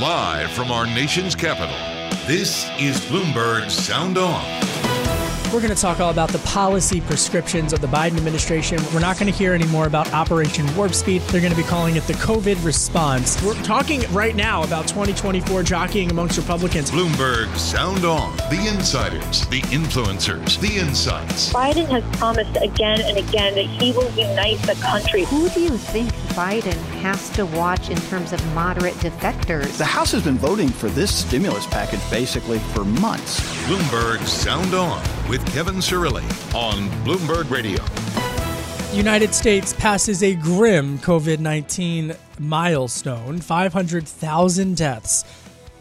Live from our nation's capital, this is Bloomberg Sound On. We're going to talk all about the policy prescriptions of the Biden administration. We're not going to hear any more about Operation Warp Speed. They're going to be calling it the COVID response. We're talking right now about 2024 jockeying amongst Republicans. Bloomberg Sound On. The insiders, the influencers, the insights. Biden has promised again and again that he will unite the country. Who do you think Biden has to watch in terms of moderate defectors? The House has been voting for this stimulus package basically for months. Bloomberg Sound On with Kevin Cirilli on Bloomberg Radio. United States passes a grim COVID 19 milestone 500,000 deaths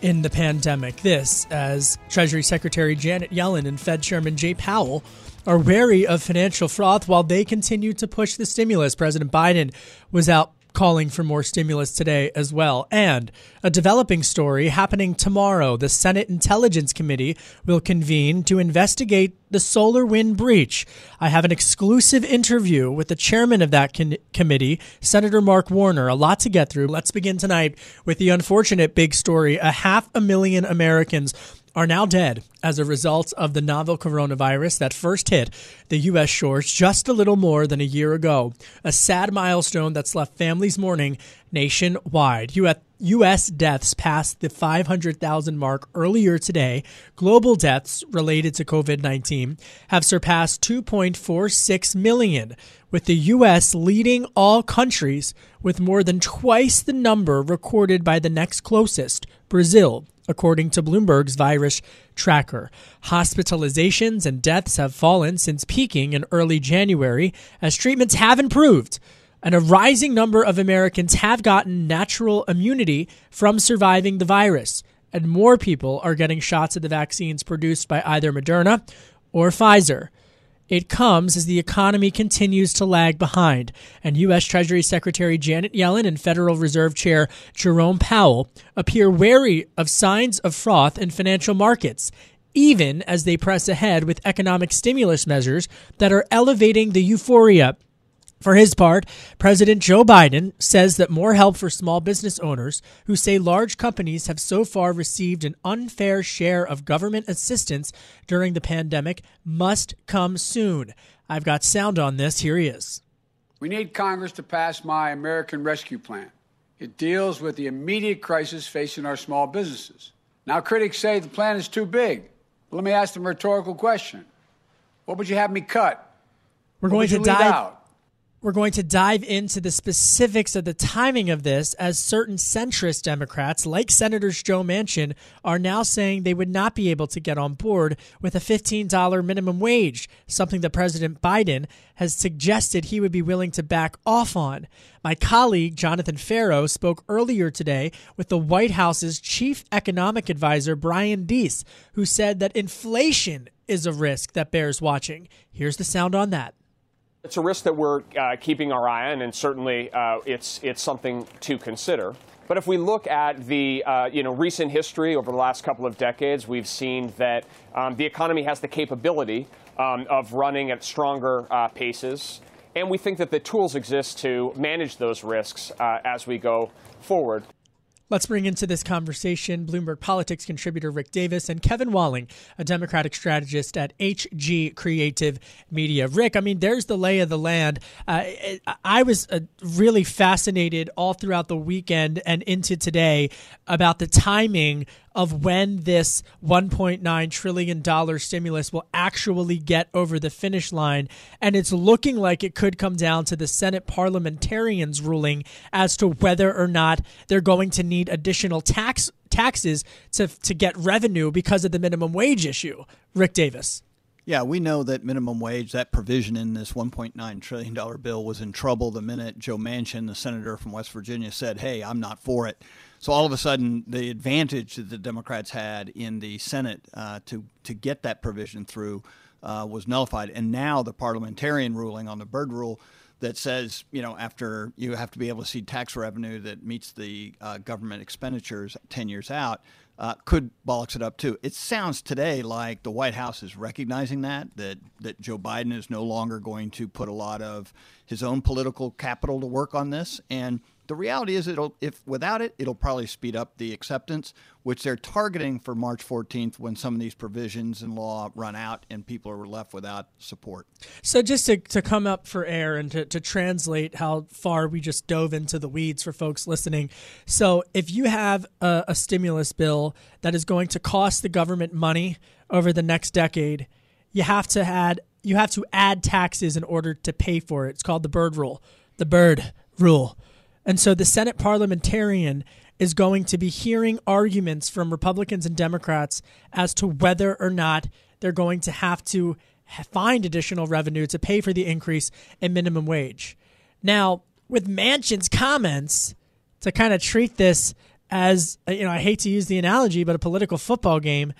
in the pandemic. This, as Treasury Secretary Janet Yellen and Fed Chairman Jay Powell are wary of financial froth while they continue to push the stimulus. President Biden was out calling for more stimulus today as well. And a developing story happening tomorrow. The Senate Intelligence Committee will convene to investigate the SolarWind breach. I have an exclusive interview with the chairman of that con- committee, Senator Mark Warner. A lot to get through. Let's begin tonight with the unfortunate big story. A half a million Americans are now dead as a result of the novel coronavirus that first hit the U.S. shores just a little more than a year ago. A sad milestone that's left families mourning nationwide. U.S. deaths passed the 500,000 mark earlier today. Global deaths related to COVID 19 have surpassed 2.46 million, with the U.S. leading all countries with more than twice the number recorded by the next closest, Brazil according to Bloomberg's virus tracker. Hospitalizations and deaths have fallen since peaking in early January as treatments have improved. And a rising number of Americans have gotten natural immunity from surviving the virus. And more people are getting shots of the vaccines produced by either Moderna or Pfizer. It comes as the economy continues to lag behind, and U.S. Treasury Secretary Janet Yellen and Federal Reserve Chair Jerome Powell appear wary of signs of froth in financial markets, even as they press ahead with economic stimulus measures that are elevating the euphoria for his part, President Joe Biden says that more help for small business owners who say large companies have so far received an unfair share of government assistance during the pandemic must come soon. I've got sound on this. Here he is. We need Congress to pass my American Rescue Plan. It deals with the immediate crisis facing our small businesses. Now, critics say the plan is too big. Let me ask them a rhetorical question What would you have me cut? We're what going to dive. Out? We're going to dive into the specifics of the timing of this as certain centrist Democrats, like Senators Joe Manchin, are now saying they would not be able to get on board with a $15 minimum wage, something that President Biden has suggested he would be willing to back off on. My colleague, Jonathan Ferro, spoke earlier today with the White House's chief economic advisor, Brian Deese, who said that inflation is a risk that bears watching. Here's the sound on that. It's a risk that we're uh, keeping our eye on, and certainly uh, it's it's something to consider. But if we look at the uh, you know recent history over the last couple of decades, we've seen that um, the economy has the capability um, of running at stronger uh, paces, and we think that the tools exist to manage those risks uh, as we go forward. Let's bring into this conversation Bloomberg Politics contributor Rick Davis and Kevin Walling, a Democratic strategist at HG Creative Media. Rick, I mean, there's the lay of the land. Uh, I was uh, really fascinated all throughout the weekend and into today about the timing of when this $1.9 trillion stimulus will actually get over the finish line. And it's looking like it could come down to the Senate parliamentarians ruling as to whether or not they're going to need additional tax taxes to, to get revenue because of the minimum wage issue. Rick Davis. Yeah, we know that minimum wage, that provision in this $1.9 trillion bill was in trouble the minute Joe Manchin, the senator from West Virginia, said, hey, I'm not for it. So all of a sudden, the advantage that the Democrats had in the Senate uh, to to get that provision through uh, was nullified, and now the parliamentarian ruling on the Byrd rule that says you know after you have to be able to see tax revenue that meets the uh, government expenditures ten years out. Uh, could bollocks it up too. It sounds today like the White House is recognizing that that that Joe Biden is no longer going to put a lot of his own political capital to work on this, and the reality is it'll if without it it'll probably speed up the acceptance which they're targeting for March 14th when some of these provisions in law run out and people are left without support. So just to, to come up for air and to, to translate how far we just dove into the weeds for folks listening. So if you have a, a stimulus bill that is going to cost the government money over the next decade, you have to add you have to add taxes in order to pay for it. It's called the Byrd rule. The Byrd rule. And so the Senate parliamentarian is going to be hearing arguments from Republicans and Democrats as to whether or not they're going to have to find additional revenue to pay for the increase in minimum wage. Now, with Manchin's comments to kind of treat this as, you know, I hate to use the analogy, but a political football game,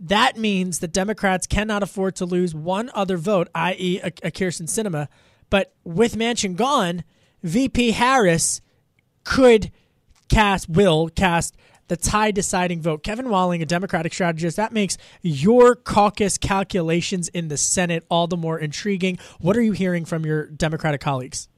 that means that Democrats cannot afford to lose one other vote, i.e., a, a Kyrsten Sinema. But with Manchin gone, VP Harris could cast, will cast the tie deciding vote. Kevin Walling, a Democratic strategist, that makes your caucus calculations in the Senate all the more intriguing. What are you hearing from your Democratic colleagues?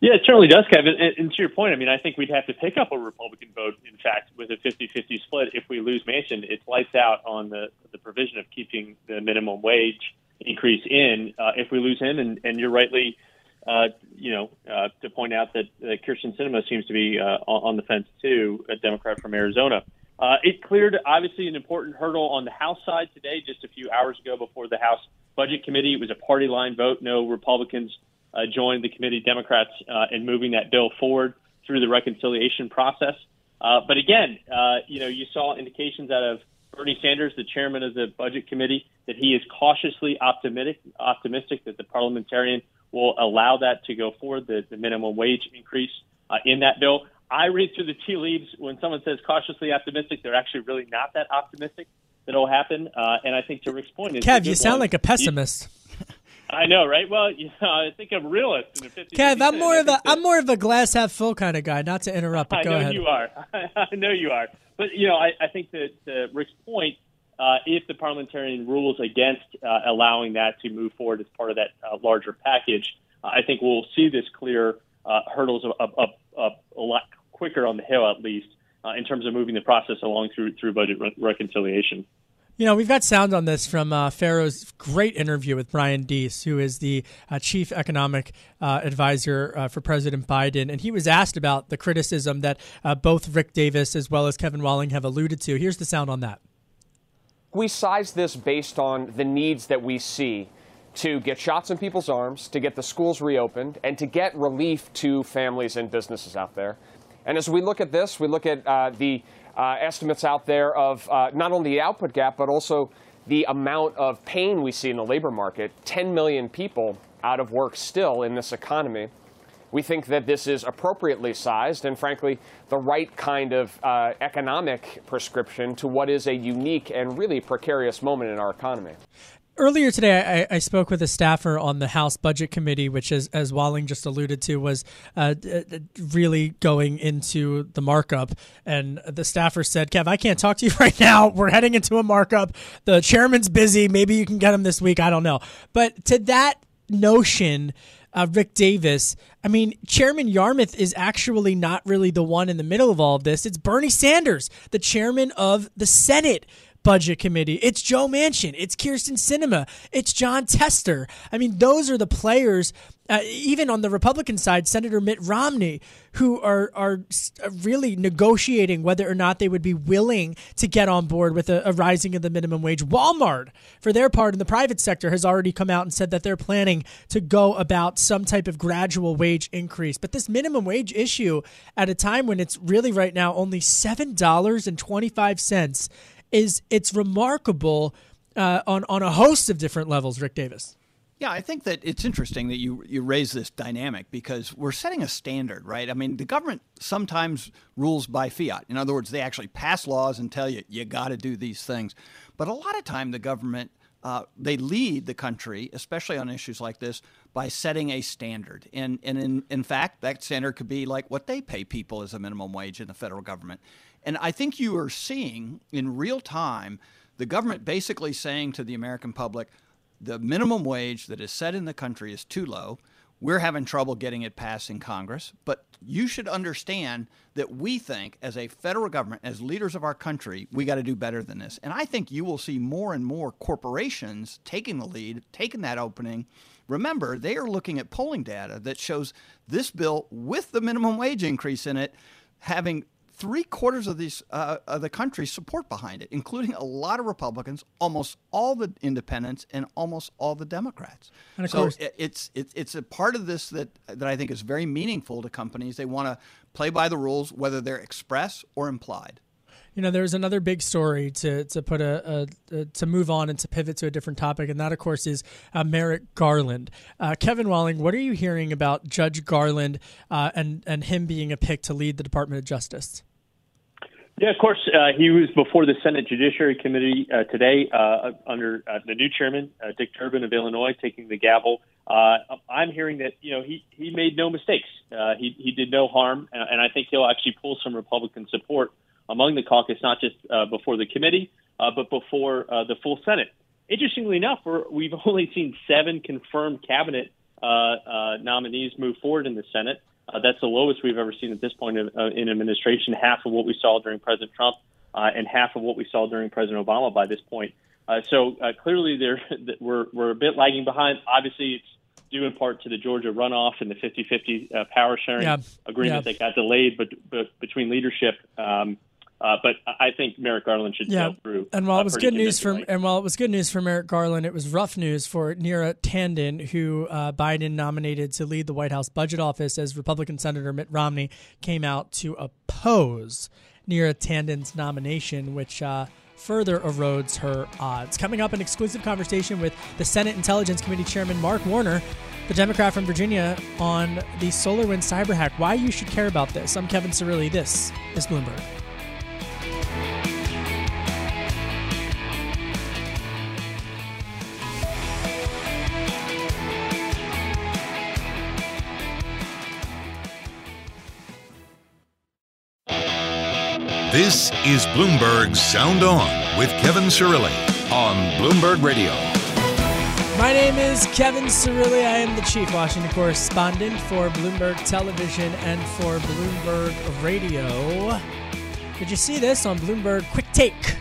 Yeah, it certainly does, Kevin. And, and, to your point, I mean, I think we'd have to pick up a Republican vote, in fact, with a 50 50 split. If we lose Manchin, it's lights out on the, the provision of keeping the minimum wage increase in. Uh, if we lose him, and, and you're rightly uh, you know, uh, to point out that uh, Kyrsten Sinema seems to be uh, on the fence too, a Democrat from Arizona. Uh, it cleared obviously an important hurdle on the House side today, just a few hours ago before the House Budget Committee. It was a party line vote. No Republicans uh, joined the committee, Democrats, uh, in moving that bill forward through the reconciliation process. Uh, but again, uh, you know, you saw indications out of Bernie Sanders, the chairman of the Budget Committee, that he is cautiously optimistic, optimistic that the parliamentarian will allow that to go forward, the, the minimum wage increase uh, in that bill. I read through the tea leaves when someone says cautiously optimistic, they're actually really not that optimistic that it'll happen. Uh, and I think to Rick's point, is Kev, you sound one. like a pessimist. You, I know, right? Well, you know, I think I'm realist. Kev, I'm more of a I'm more of a glass half full kind of guy. Not to interrupt, but I go know ahead. you are. I know you are. But you know, I, I think that Rick's point uh, if the parliamentarian rules against uh, allowing that to move forward as part of that uh, larger package, I think we'll see this clear uh, hurdles up, up, up a lot quicker on the Hill, at least, uh, in terms of moving the process along through through budget re- reconciliation. You know, we've got sound on this from uh, Ferro's great interview with Brian Deese, who is the uh, chief economic uh, advisor uh, for President Biden. And he was asked about the criticism that uh, both Rick Davis as well as Kevin Walling have alluded to. Here's the sound on that. We size this based on the needs that we see to get shots in people's arms, to get the schools reopened, and to get relief to families and businesses out there. And as we look at this, we look at uh, the uh, estimates out there of uh, not only the output gap, but also the amount of pain we see in the labor market 10 million people out of work still in this economy. We think that this is appropriately sized and, frankly, the right kind of uh, economic prescription to what is a unique and really precarious moment in our economy earlier today, I, I, spoke with a staffer on the House Budget Committee, which, is, as Walling just alluded to, was uh, really going into the markup. And the staffer said, Kev, I can't talk to you right now. We're heading into a markup. The chairman's busy. Maybe you can get him this week. I don't know. But to that notion, uh, Rick Davis. I mean, Chairman Yarmuth is actually not really the one in the middle of all of this. It's Bernie Sanders, the chairman of the Senate Budget Committee. It's Joe Manchin. It's Kyrsten Sinema. It's Jon Tester. I mean, those are the players. Uh, even on the Republican side, Senator Mitt Romney, who are are uh, really negotiating whether or not they would be willing to get on board with a, a rising of the minimum wage. Walmart, for their part in the private sector, has already come out and said that they're planning to go about some type of gradual wage increase. But this minimum wage issue, at a time when it's really right now only seven dollars and twenty five cents is it's remarkable uh, on on a host of different levels. Rick Davis. Yeah, I think that it's interesting that you you raise this dynamic because we're setting a standard, right? I mean, the government sometimes rules by fiat. In other words, they actually pass laws and tell you you got to do these things. But a lot of time, the government uh, they lead the country, especially on issues like this, by setting a standard. And, and in, in fact, that standard could be like what they pay people as a minimum wage in the federal government. And I think you are seeing in real time the government basically saying to the American public, the minimum wage that is set in the country is too low. We're having trouble getting it passed in Congress, but you should understand that we think, as a federal government, as leaders of our country, we got to do better than this. And I think you will see more and more corporations taking the lead, taking that opening. Remember, they are looking at polling data that shows this bill, with the minimum wage increase in it, having three quarters of these uh, of the country support behind it, including a lot of Republicans, almost all the independents, and almost all the Democrats. And of so course, it's it's it's a part of this that that I think is very meaningful to companies. They want to play by the rules, whether they're express or implied. You know, there's another big story to to put a, a, a, to move on and to pivot to a different topic, and that, of course, is uh, Merrick Garland. Uh, Kevin Walling, what are you hearing about Judge Garland uh, and and him being a pick to lead the Department of Justice? Yeah, of course. Uh, he was before the Senate Judiciary Committee uh, today uh, under uh, the new chairman, uh, Dick Durbin of Illinois, taking the gavel. Uh, I'm hearing that you know he he made no mistakes. he he did no harm, and, I think he'll actually pull some Republican support among the caucus, not just before the committee, but before the full Senate. Interestingly enough, we're, we've only seen seven confirmed cabinet nominees move forward in the Senate. Uh, that's the lowest we've ever seen at this point in, uh, in administration, half of what we saw during President Trump uh, and half of what we saw during President Obama by this point. Uh, so uh, clearly, there we're, we're a bit lagging behind. Obviously, it's due in part to the Georgia runoff and the 50 50 uh, power sharing yeah. agreement yeah. that got delayed but, but between leadership. Um, uh, but I think Merrick Garland should yeah. go through. And while uh, it was good news for and while it was good news for Merrick Garland, it was rough news for Neera Tanden, who uh, Biden nominated to lead the White House Budget Office, as Republican Senator Mitt Romney came out to oppose Neera Tanden's nomination, which. Uh, further erodes her odds. Coming up, an exclusive conversation with the Senate Intelligence Committee Chairman Mark Warner, the Democrat from Virginia, on the SolarWinds cyber hack. Why you should care about this. I'm Kevin Cirilli. This is Bloomberg. This is Bloomberg Sound On with Kevin Cirilli on Bloomberg Radio. My name is Kevin Cirilli. I am the chief Washington correspondent for Bloomberg Television and for Bloomberg Radio. Did you see this on Bloomberg Quick Take?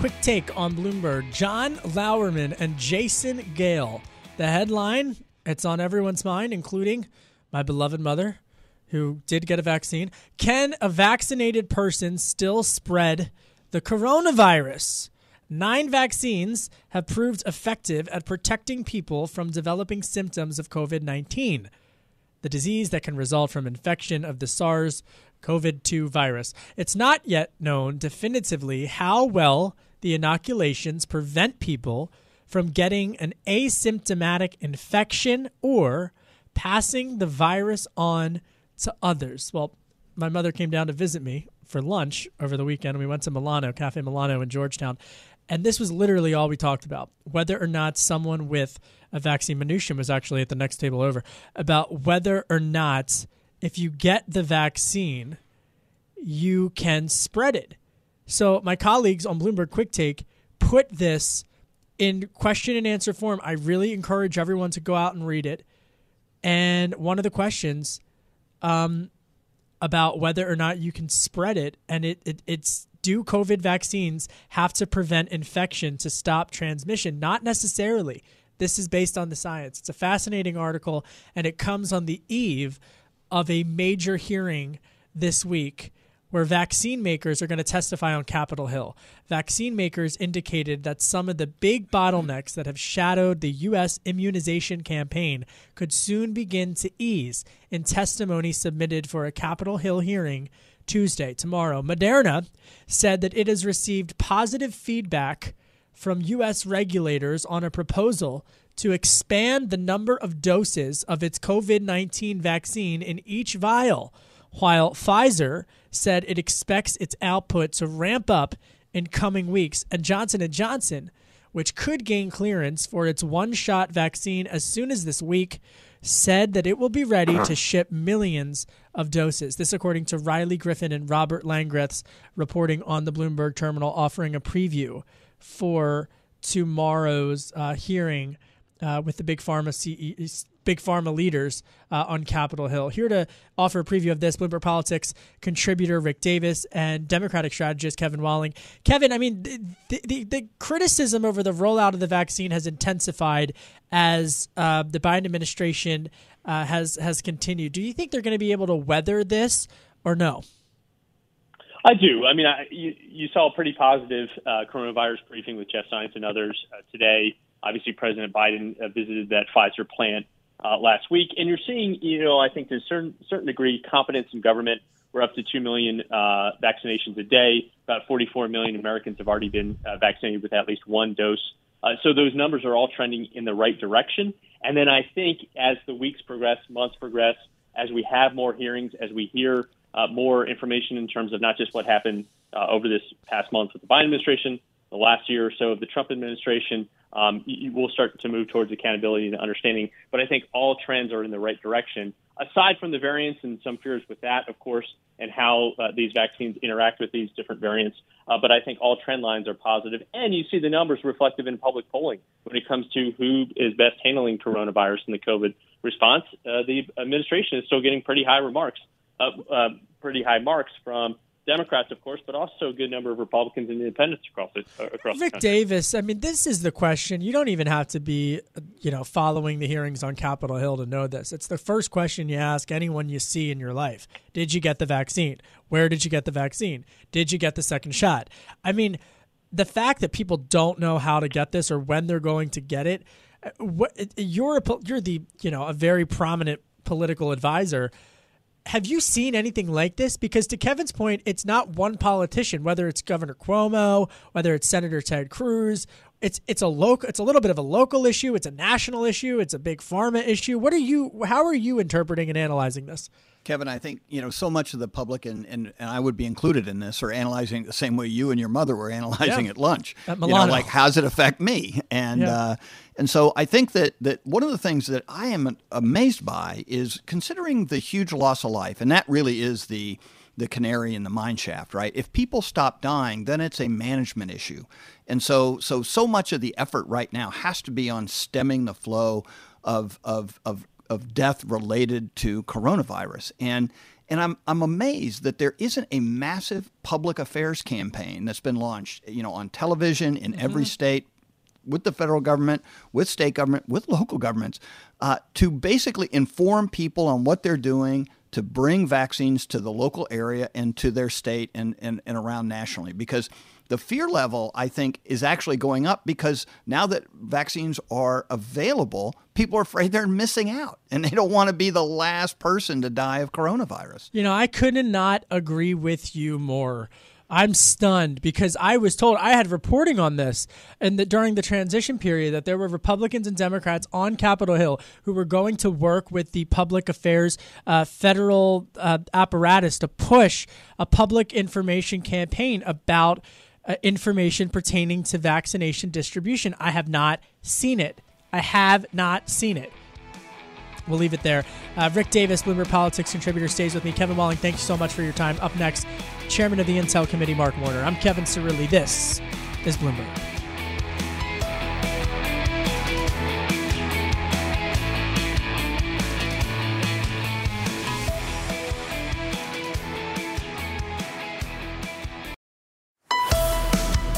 Quick Take on Bloomberg. John Lauerman and Jason Gale. The headline, it's on everyone's mind, including my beloved mother, who did get a vaccine. Can a vaccinated person still spread the coronavirus? Nine vaccines have proved effective at protecting people from developing symptoms of COVID 19, the disease that can result from infection of the SARS CoV 2 virus. It's not yet known definitively how well the inoculations prevent people from getting an asymptomatic infection or passing the virus on to others. Well, my mother came down to visit me for lunch over the weekend. We went to Milano, Cafe Milano in Georgetown. And this was literally all we talked about whether or not someone with a vaccine, Mnuchin was actually at the next table over, about whether or not if you get the vaccine, you can spread it. So my colleagues on Bloomberg Quick Take put this in question and answer form. I really encourage everyone to go out and read it and one of the questions um, about whether or not you can spread it, and it, it it's do COVID vaccines have to prevent infection to stop transmission? Not necessarily. This is based on the science. It's a fascinating article, and it comes on the eve of a major hearing this week where vaccine makers are going to testify on Capitol Hill. Vaccine makers indicated that some of the big bottlenecks that have shadowed the U.S. immunization campaign could soon begin to ease in testimony submitted for a Capitol Hill hearing Tuesday, tomorrow. Moderna said that it has received positive feedback from U.S. regulators on a proposal to expand the number of doses of its COVID 19 vaccine in each vial, while Pfizer said it expects its output to ramp up in coming weeks. And Johnson & Johnson, which could gain clearance for its one-shot vaccine as soon as this week, said that it will be ready to ship millions of doses. This, according to Riley Griffin and Robert Langreths, reporting on the Bloomberg terminal, offering a preview for tomorrow's uh, hearing uh, with the big pharma big pharma leaders uh, on Capitol Hill. Here to offer a preview of this, Bloomberg Politics contributor Rick Davis and Democratic strategist Kevin Walling. Kevin, I mean, the, the, the criticism over the rollout of the vaccine has intensified as uh, the Biden administration uh, has has continued. Do you think they're going to be able to weather this, or no? I do. I mean, I, you, you saw a pretty positive uh, coronavirus briefing with Jeff Zients and others uh, today. Obviously, President Biden uh, visited that Pfizer plant uh, last week, and you're seeing, you know, I think to a certain certain degree, confidence in government. We're up to two million uh, vaccinations a day. About 44 million Americans have already been uh, vaccinated with at least one dose. Uh, so those numbers are all trending in the right direction. And then I think as the weeks progress, months progress, as we have more hearings, as we hear uh, more information in terms of not just what happened uh, over this past month with the Biden administration, the last year or so of the Trump administration, um, you will start to move towards accountability and understanding. But I think all trends are in the right direction. Aside from the variants and some fears with that, of course, and how uh, these vaccines interact with these different variants. Uh, but I think all trend lines are positive, and you see the numbers reflective in public polling when it comes to who is best handling coronavirus and the COVID response. Uh, the administration is still getting pretty high remarks, uh, uh, pretty high marks from Democrats, of course, but also a good number of Republicans and Independents across it. Uh, across Rick Davis, I mean, this is the question. You don't even have to be, you know, following the hearings on Capitol Hill to know this. It's the first question you ask anyone you see in your life: Did you get the vaccine? Where did you get the vaccine? Did you get the second shot? I mean, the fact that people don't know how to get this or when they're going to get it. Uh, what, you're a, you're the you know a very prominent political advisor have you seen anything like this? Because to Kevin's point, it's not one politician, whether it's Governor Cuomo, whether it's Senator Ted Cruz. It's it's a local. It's a little bit of a local issue. It's a national issue. It's a big pharma issue. What are you? How are you interpreting and analyzing this? Kevin, I think you know so much of the public, and, and, and I would be included in this, are analyzing the same way you and your mother were analyzing yeah. at lunch. At you know, like how does it affect me? And yeah. uh, and so I think that that one of the things that I am amazed by is considering the huge loss of life, and that really is the the canary in the mine shaft, right? If people stop dying, then it's a management issue, and so so so much of the effort right now has to be on stemming the flow of of of of death related to coronavirus. And and I'm I'm amazed that there isn't a massive public affairs campaign that's been launched, you know, on television in mm-hmm. every state, with the federal government, with state government, with local governments, uh, to basically inform people on what they're doing to bring vaccines to the local area and to their state and, and, and around nationally. Because the fear level, I think, is actually going up because now that vaccines are available, people are afraid they're missing out and they don't want to be the last person to die of coronavirus. You know, I couldn't not agree with you more. I'm stunned because I was told I had reporting on this and that during the transition period that there were Republicans and Democrats on Capitol Hill who were going to work with the public affairs uh, federal uh, apparatus to push a public information campaign about uh, information pertaining to vaccination distribution. I have not seen it. I have not seen it. We'll leave it there. Uh, Rick Davis, Bloomberg Politics contributor, stays with me. Kevin Walling, thank you so much for your time. Up next, Chairman of the Intel Committee, Mark Warner. I'm Kevin Cirilli. This is Bloomberg.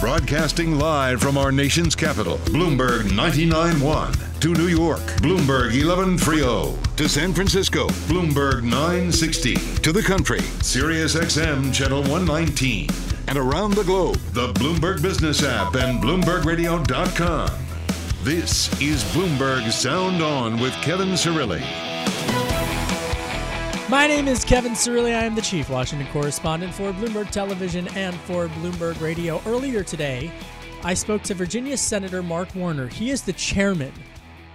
Broadcasting live from our nation's capital, Bloomberg 99.1. To New York, Bloomberg 1130. To San Francisco, Bloomberg 960. To the country, Sirius XM Channel 119. And around the globe, the Bloomberg Business app and BloombergRadio.com. This is Bloomberg Sound On with Kevin Cirilli. My name is Kevin Cirilli. I am the chief Washington correspondent for Bloomberg Television and for Bloomberg Radio. Earlier today, I spoke to Virginia Senator Mark Warner. He is the chairman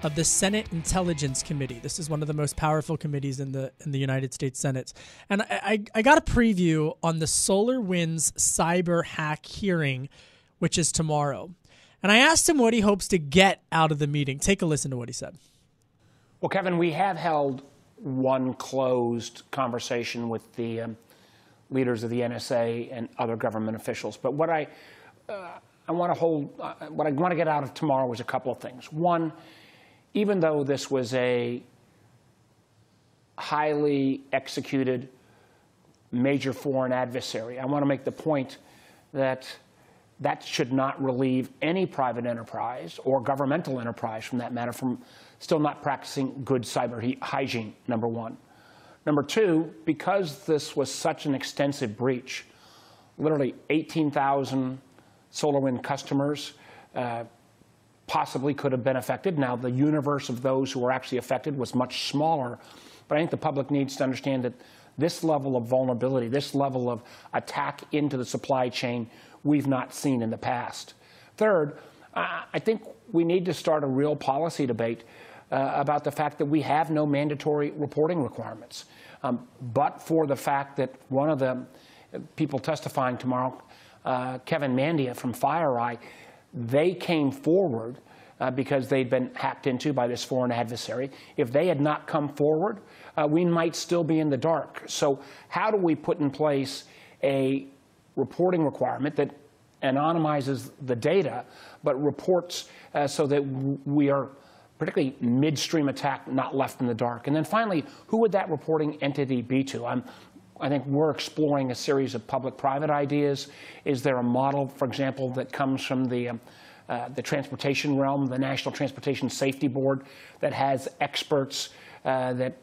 of the Senate Intelligence Committee. This is one of the most powerful committees in the in the United States Senate. And I, I, I got a preview on the SolarWinds cyber hack hearing, which is tomorrow. And I asked him what he hopes to get out of the meeting. Take a listen to what he said. Well, Kevin, we have held one closed conversation with the um, leaders of the NSA and other government officials. But what I uh, I want to hold, uh, what I want to get out of tomorrow is a couple of things. One, even though this was a highly executed major foreign adversary, I want to make the point that that should not relieve any private enterprise or governmental enterprise, from that matter, from still not practicing good cyber hygiene, number one. Number two, because this was such an extensive breach, literally 18,000 SolarWind customers uh, possibly could have been affected. Now, the universe of those who were actually affected was much smaller, but I think the public needs to understand that this level of vulnerability, this level of attack into the supply chain, we've not seen in the past. Third, I think we need to start a real policy debate uh, about the fact that we have no mandatory reporting requirements. Um, but for the fact that one of the people testifying tomorrow, uh, Kevin Mandia from FireEye, they came forward uh, because they'd been hacked into by this foreign adversary. If they had not come forward, uh, we might still be in the dark. So, how do we put in place a reporting requirement that anonymizes the data but reports uh, so that we are particularly midstream attack, not left in the dark. And then finally, who would that reporting entity be to? I'm, I think we're exploring a series of public-private ideas. Is there a model, for example, that comes from the um, uh, the transportation realm, the National Transportation Safety Board, that has experts uh, that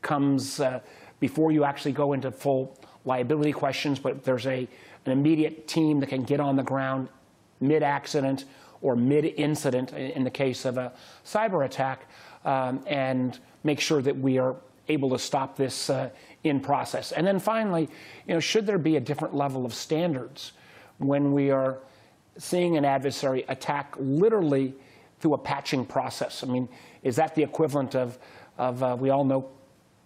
comes uh, before you actually go into full liability questions, but there's a an immediate team that can get on the ground mid-accident or mid-incident in the case of a cyber attack um, and make sure that we are able to stop this uh, in process. And then finally, you know, should there be a different level of standards when we are seeing an adversary attack literally through a patching process? I mean, is that the equivalent of, of uh, we all know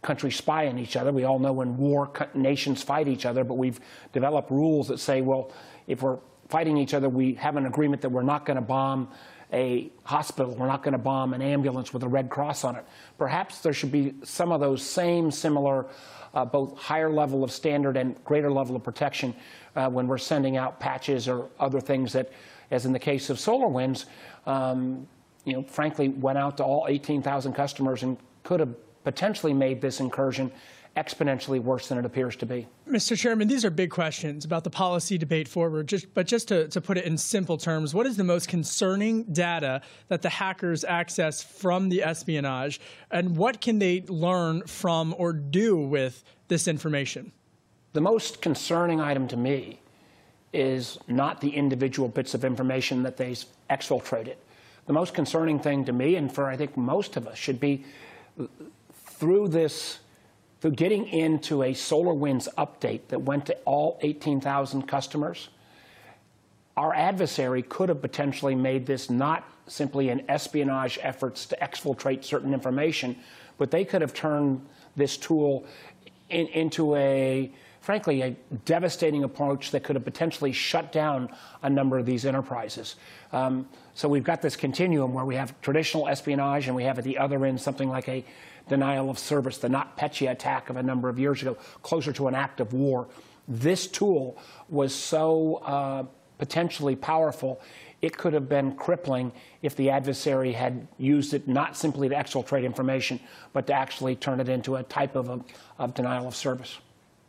countries spy on each other. We all know when war nations fight each other, but we've developed rules that say, well, if we're fighting each other, we have an agreement that we're not going to bomb a hospital, we're not going to bomb an ambulance with a Red Cross on it. Perhaps there should be some of those same similar, uh, both higher level of standard and greater level of protection uh, when we're sending out patches or other things that, as in the case of SolarWinds, um, you know, frankly, went out to all 18,000 customers and could have potentially made this incursion exponentially worse than it appears to be. Mr. Chairman, these are big questions about the policy debate forward. Just, but just to, to put it in simple terms, what is the most concerning data that the hackers access from the espionage, and what can they learn from or do with this information? The most concerning item to me is not the individual bits of information that they exfiltrated. The most concerning thing to me, and for I think most of us, should be through this through getting into a SolarWinds update that went to all 18,000 customers, our adversary could have potentially made this not simply an espionage efforts to exfiltrate certain information, but they could have turned this tool in, into a, frankly, a devastating approach that could have potentially shut down a number of these enterprises. Um, so we've got this continuum where we have traditional espionage and we have at the other end something like a denial of service, the NotPetya attack of a number of years ago, closer to an act of war. This tool was so uh, potentially powerful, it could have been crippling if the adversary had used it not simply to exfiltrate information, but to actually turn it into a type of, a, of denial of service.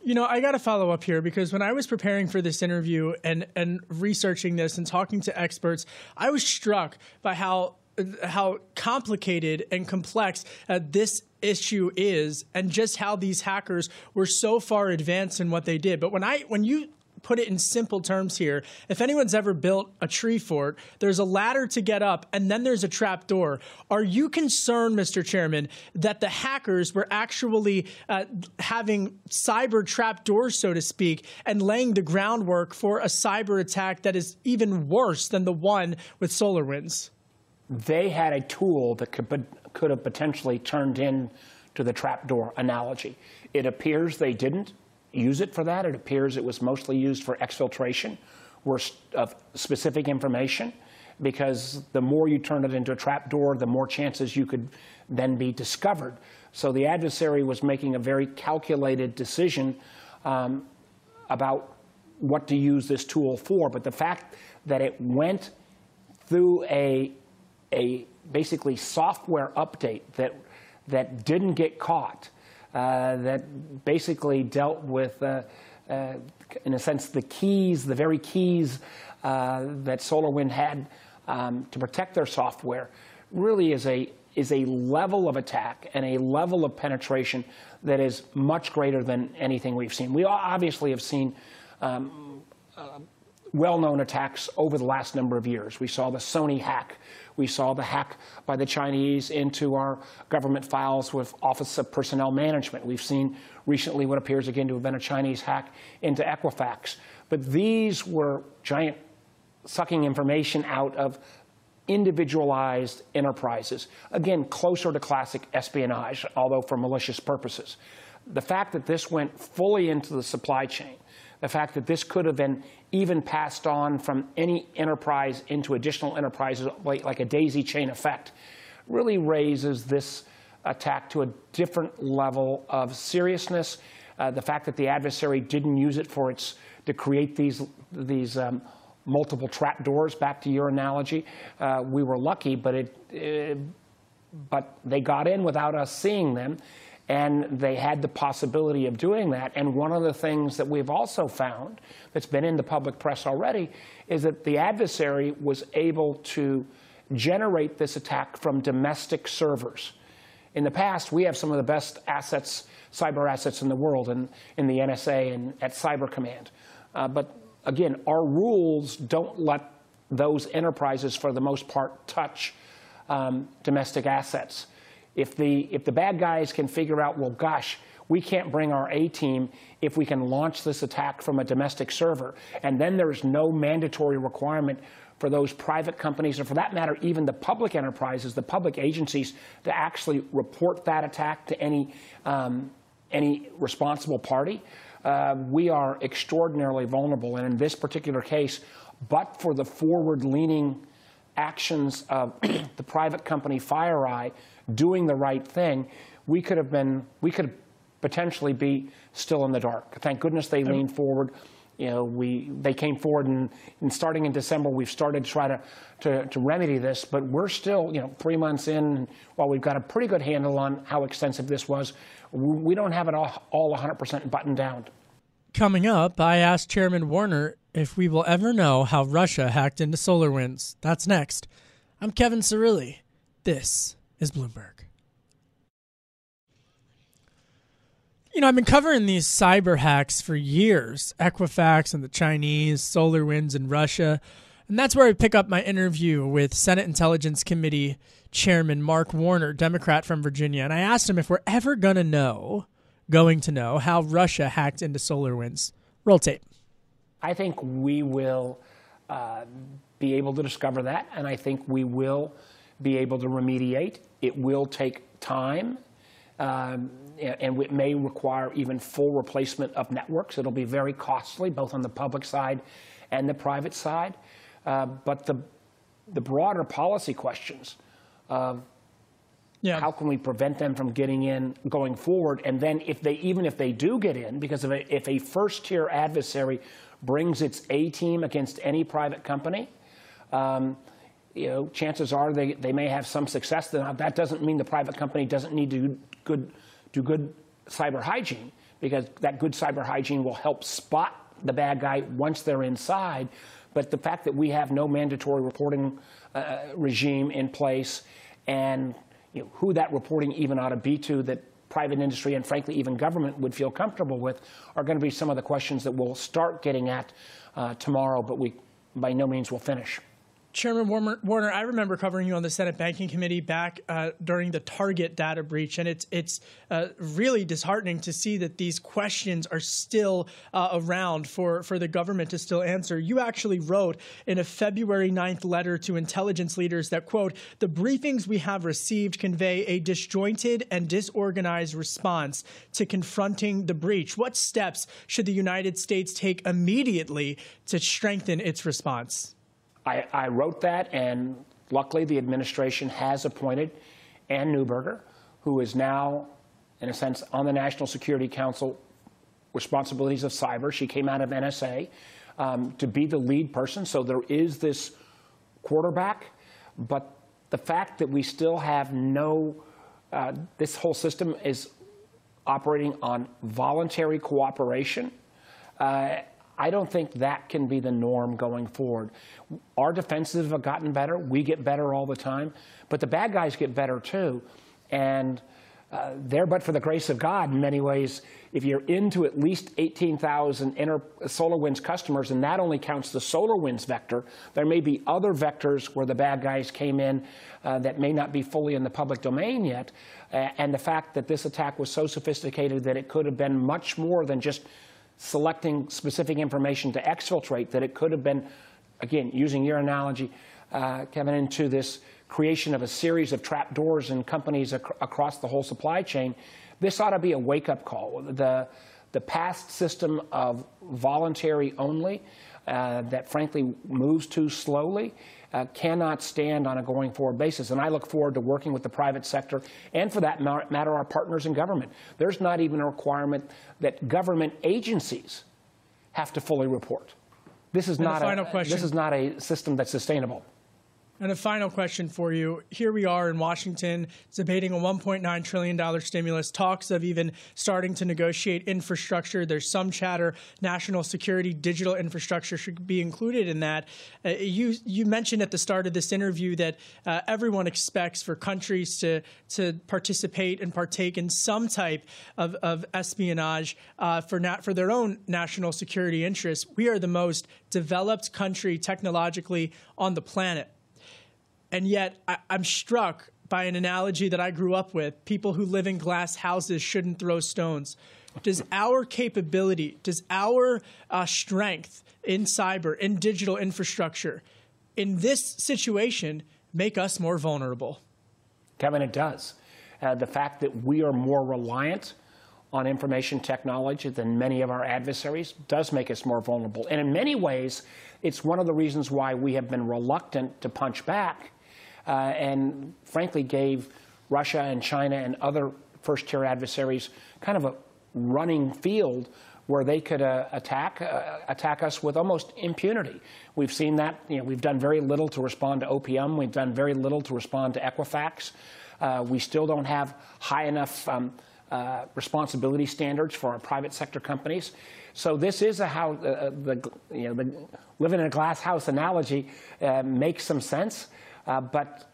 You know, I got to follow up here because when I was preparing for this interview and and researching this and talking to experts, I was struck by how how complicated and complex uh, this issue is and just how these hackers were so far advanced in what they did. But when I when you put it in simple terms here. If anyone's ever built a tree fort, there's a ladder to get up and then there's a trap door. Are you concerned, Mr. Chairman, that the hackers were actually uh, having cyber trap doors, so to speak, and laying the groundwork for a cyber attack that is even worse than the one with SolarWinds? They had a tool that could, could have potentially turned into the trapdoor analogy. It appears they didn't use it for that. It appears it was mostly used for exfiltration of specific information because the more you turn it into a trapdoor, the more chances you could then be discovered. So the adversary was making a very calculated decision um, about what to use this tool for. But the fact that it went through a, a basically software update that, that didn't get caught uh, that basically dealt with, uh, uh, in a sense, the keys, the very keys that SolarWind had um, to protect their software, really is a is a level of attack and a level of penetration that is much greater than anything we've seen. We obviously have seen um, uh, well-known attacks over the last number of years. We saw the Sony hack we saw the hack by the Chinese into our government files with Office of Personnel Management. We've seen recently what appears again to have been a Chinese hack into Equifax. But these were giant sucking information out of individualized enterprises. Again, closer to classic espionage, although for malicious purposes. The fact that this went fully into the supply chain, the fact that this could have been even passed on from any enterprise into additional enterprises, like, like a daisy chain effect, really raises this attack to a different level of seriousness. Uh, the fact that the adversary didn't use it for its to create these these um, multiple trap doors. Back to your analogy, uh, we were lucky, but it, it, but they got in without us seeing them, and they had the possibility of doing that. And one of the things that we've also found that's been in the public press already is that the adversary was able to generate this attack from domestic servers. In the past, we have some of the best assets, cyber assets in the world, in, in the NSA and at Cyber Command. Uh, but again, our rules don't let those enterprises, for the most part, touch um, domestic assets. If the, if the bad guys can figure out, well, gosh, we can't bring our A team if we can launch this attack from a domestic server, and then there's no mandatory requirement for those private companies, or for that matter, even the public enterprises, the public agencies, to actually report that attack to any, um, any responsible party. Uh, we are extraordinarily vulnerable. And in this particular case, but for the forward leaning actions of the private company FireEye, doing the right thing, we could have been, we could potentially be still in the dark. Thank goodness they leaned forward. You know, we, they came forward and, and starting in December, we've started to try to, to, to remedy this, but we're still, you know, three months in, while we've got a pretty good handle on how extensive this was, we don't have it all, all 100% buttoned down. Coming up, I asked Chairman Warner if we will ever know how Russia hacked into SolarWinds. That's next. I'm Kevin Cirilli. This is Bloomberg. You know, I've been covering these cyber hacks for years Equifax and the Chinese, SolarWinds and Russia. And that's where I pick up my interview with Senate Intelligence Committee Chairman Mark Warner, Democrat from Virginia. And I asked him if we're ever going to know, going to know, how Russia hacked into SolarWinds. Roll tape. I think we will uh, be able to discover that, and I think we will be able to remediate. It will take time, um, and it may require even full replacement of networks. It'll be very costly, both on the public side and the private side. Uh, but the, the broader policy questions of yeah. how can we prevent them from getting in going forward, and then if they even if they do get in, because if a, if a first tier adversary brings its A team against any private company. Um, you know, chances are they, they may have some success. That doesn't mean the private company doesn't need to do good, do good cyber hygiene because that good cyber hygiene will help spot the bad guy once they're inside. But the fact that we have no mandatory reporting uh, regime in place and you know, who that reporting even ought to be to that private industry and frankly even government would feel comfortable with are going to be some of the questions that we'll start getting at uh, tomorrow, but we by no means will finish. Chairman Warner, I remember covering you on the Senate Banking Committee back uh, during the Target data breach, and it's it's uh, really disheartening to see that these questions are still uh, around for, for the government to still answer. You actually wrote in a February 9th letter to intelligence leaders that, quote, the briefings we have received convey a disjointed and disorganized response to confronting the breach. What steps should the United States take immediately to strengthen its response? I, I wrote that, and luckily the administration has appointed Anne Neuberger, who is now, in a sense, on the National Security Council responsibilities of cyber. She came out of NSA um, to be the lead person. So there is this quarterback, but the fact that we still have no, uh, this whole system is operating on voluntary cooperation. Uh, I don't think that can be the norm going forward. Our defenses have gotten better. We get better all the time. But the bad guys get better too. And uh, there, but for the grace of God, in many ways, if you're into at least 18,000 inner SolarWinds customers, and that only counts the SolarWinds vector, there may be other vectors where the bad guys came in uh, that may not be fully in the public domain yet. Uh, and the fact that this attack was so sophisticated that it could have been much more than just selecting specific information to exfiltrate, that it could have been, again, using your analogy, uh, Kevin, into this creation of a series of trapdoors in companies ac- across the whole supply chain. This ought to be a wake up call. The, the past system of voluntary only, uh, that frankly moves too slowly, uh, cannot stand on a going forward basis. And I look forward to working with the private sector and, for that matter, our partners in government. There's not even a requirement that government agencies have to fully report. This is, not a, this is not a system that's sustainable. And a final question for you. Here we are in Washington debating a $1.9 trillion stimulus, talks of even starting to negotiate infrastructure. There's some chatter national security, digital infrastructure should be included in that. Uh, you, you mentioned at the start of this interview that uh, everyone expects for countries to, to participate and partake in some type of, of espionage uh, for, nat- for their own national security interests. We are the most developed country technologically on the planet. And yet, I, am struck by an analogy that I grew up with people who live in glass houses shouldn't throw stones. Does our capability, does our uh, strength in cyber, in digital infrastructure, in this situation, make us more vulnerable? Kevin, it does. Uh, the fact that we are more reliant on information technology than many of our adversaries does make us more vulnerable. And in many ways, it's one of the reasons why we have been reluctant to punch back uh, and frankly gave Russia and China and other first tier adversaries kind of a running field where they could uh, attack uh, attack us with almost impunity. We've seen that. You know, we've done very little to respond to OPM. We've done very little to respond to Equifax. Uh, we still don't have high enough um, uh, responsibility standards for our private sector companies. So this is a how uh, the you know the living in a glass house analogy uh, makes some sense. Uh, but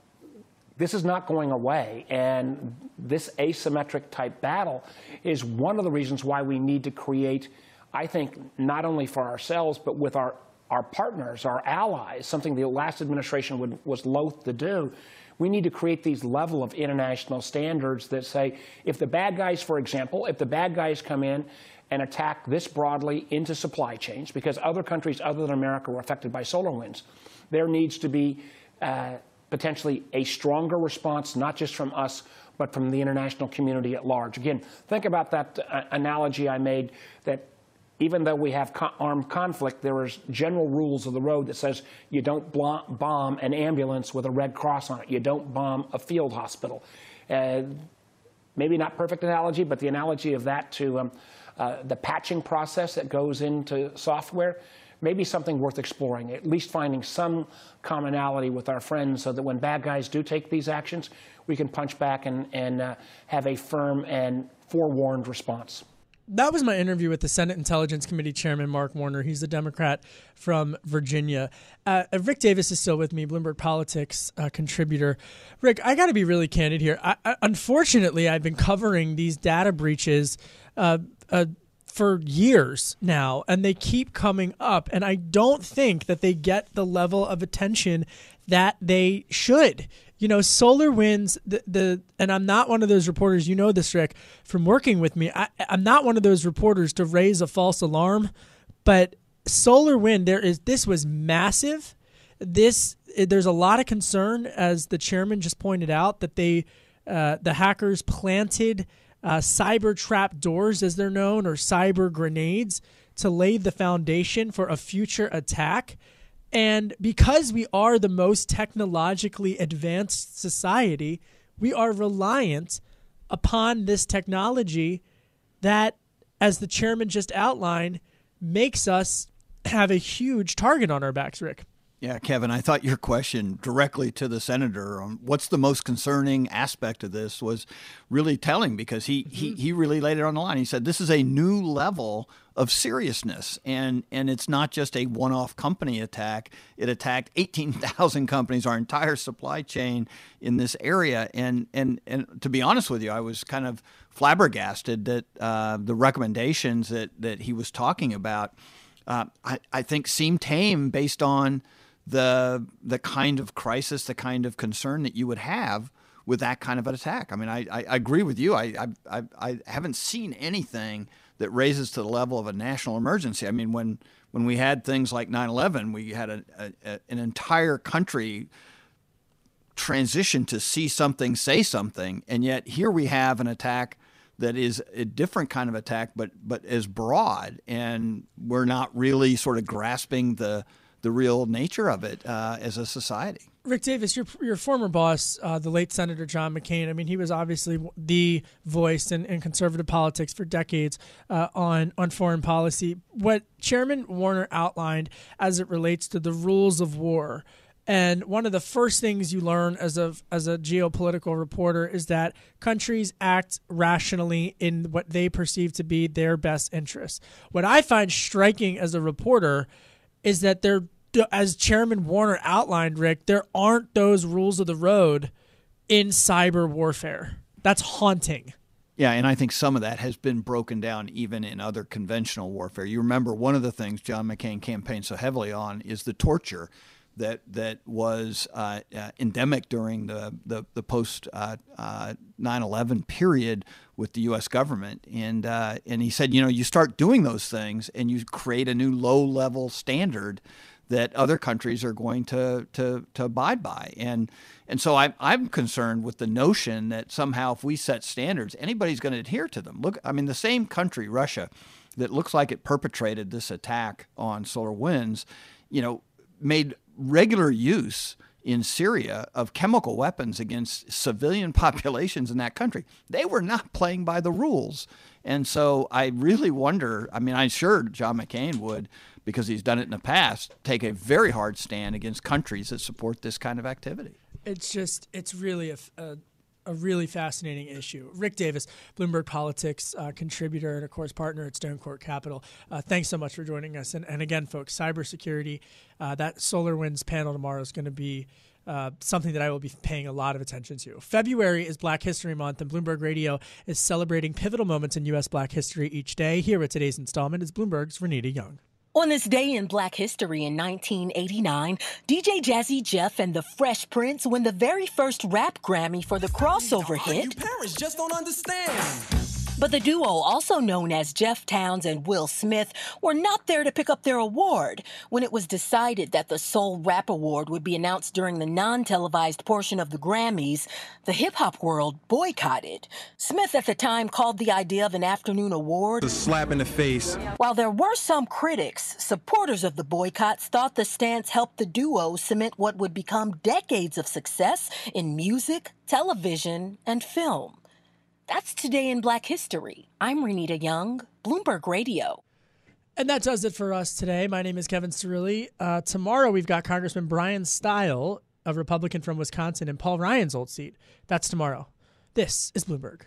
this is not going away. And this asymmetric type battle is one of the reasons why we need to create, I think, not only for ourselves, but with our, our partners, our allies, something the last administration would, was loath to do. We need to create these level of international standards that say if the bad guys, for example, if the bad guys come in and attack this broadly into supply chains, because other countries other than America were affected by SolarWinds, there needs to be uh, potentially a stronger response, not just from us, but from the international community at large. Again, think about that uh, analogy I made that even though we have co- armed conflict, there is general rules of the road that says you don't bomb an ambulance with a red cross on it. You don't bomb a field hospital. Uh, maybe not perfect analogy, but the analogy of that to um, uh, the patching process that goes into software maybe something worth exploring, at least finding some commonality with our friends so that when bad guys do take these actions, we can punch back and, and uh, have a firm and forewarned response. that was my interview with the Senate Intelligence Committee Chairman Mark Warner. He's a Democrat from Virginia. Uh, Rick Davis is still with me, Bloomberg Politics uh, contributor. Rick, I got to be really candid here. I, I, unfortunately, I've been covering these data breaches uh, uh, for years now, and they keep coming up. And I don't think that they get the level of attention that they should you know, SolarWinds, the, the and I'm not one of those reporters, you know this, Rick, from working with me. I, I'm not one of those reporters to raise a false alarm, but SolarWind, there is this was massive. This there's a lot of concern, as the chairman just pointed out, that they uh, the hackers planted uh, cyber trap doors, as they're known, or cyber grenades, to lay the foundation for a future attack. And because we are the most technologically advanced society, we are reliant upon this technology that, as the chairman just outlined, makes us have a huge target on our backs, Rick. Yeah, Kevin, I thought your question directly to the senator on what's the most concerning aspect of this was really telling because he, mm-hmm. he, he really laid it on the line. He said this is a new level of seriousness and and it's not just a one-off company attack. It attacked 18,000 companies, our entire supply chain in this area and and and to be honest with you, I was kind of flabbergasted that uh, the recommendations that that he was talking about uh, I, I think seem tame based on the the kind of crisis, the kind of concern that you would have with that kind of an attack. I mean, I, I, agree with you. I, I I haven't seen anything that raises to the level of a national emergency. I mean, when when we had things like 9/11, we had a, a, an entire country transition to see something, say something, and yet here we have an attack that is a different kind of attack, but but as broad, and we're not really sort of grasping the the real nature of it uh, as a society. Rick Davis, your your former boss, uh, the late Senator John McCain. I mean, he was obviously the voice in, in conservative politics for decades uh, on on foreign policy. What Chairman Warner outlined as it relates to the rules of war, and one of the first things you learn as a as a geopolitical reporter is that countries act rationally in what they perceive to be their best interests. What I find striking as a reporter is that there, as Chairman Warner outlined, Rick, there aren't those rules of the road in cyber warfare. That's haunting. Yeah, and I think some of that has been broken down even in other conventional warfare. You remember one of the things John McCain campaigned so heavily on is the torture that that was uh, uh, endemic during the the, the post uh, 9/11 uh, period with the U.S. government, and uh, and he said, you know, you start doing those things, and you create a new low level standard that other countries are going to to, to abide by, and and so I'm I'm concerned with the notion that somehow if we set standards, anybody's going to adhere to them. Look, I mean, the same country, Russia, that looks like it perpetrated this attack on SolarWinds, you know, made regular use in Syria of chemical weapons against civilian populations in that country. They were not playing by the rules. And so I really wonder I mean, I'm sure John McCain would, because he's done it in the past, take a very hard stand against countries that support this kind of activity. It's just, it's really a, a a really fascinating issue. Rick Davis, Bloomberg Politics uh, contributor and, of course, partner at Stone Court Capital. Uh, thanks so much for joining us. And, and again, folks, cybersecurity, uh, that SolarWinds panel tomorrow is going to be uh, something that I will be paying a lot of attention to. February is Black History Month, and Bloomberg Radio is celebrating pivotal moments in U.S. Black history each day. Here with today's installment is Bloomberg's Renita Young. On this day in black history in 1989, DJ Jazzy Jeff and the Fresh Prince win the very first rap Grammy for the crossover hit. You parents just don't understand. But the duo, also known as Jeff Townes and Will Smith, were not there to pick up their award when it was decided that the Soul Rap Award would be announced during the non televised portion of the Grammys. The hip hop world boycotted. Smith at the time called the idea of an afternoon award a slap in the face. While there were some critics, supporters of the boycotts thought the stance helped the duo cement what would become decades of success in music, television, and film. That's today in Black History. I'm Renita Young, Bloomberg Radio. And that does it for us today. My name is Kevin Cirilli. Uh, tomorrow we've got Congressman Brian Steil, a Republican from Wisconsin, in Paul Ryan's old seat. That's tomorrow. This is Bloomberg.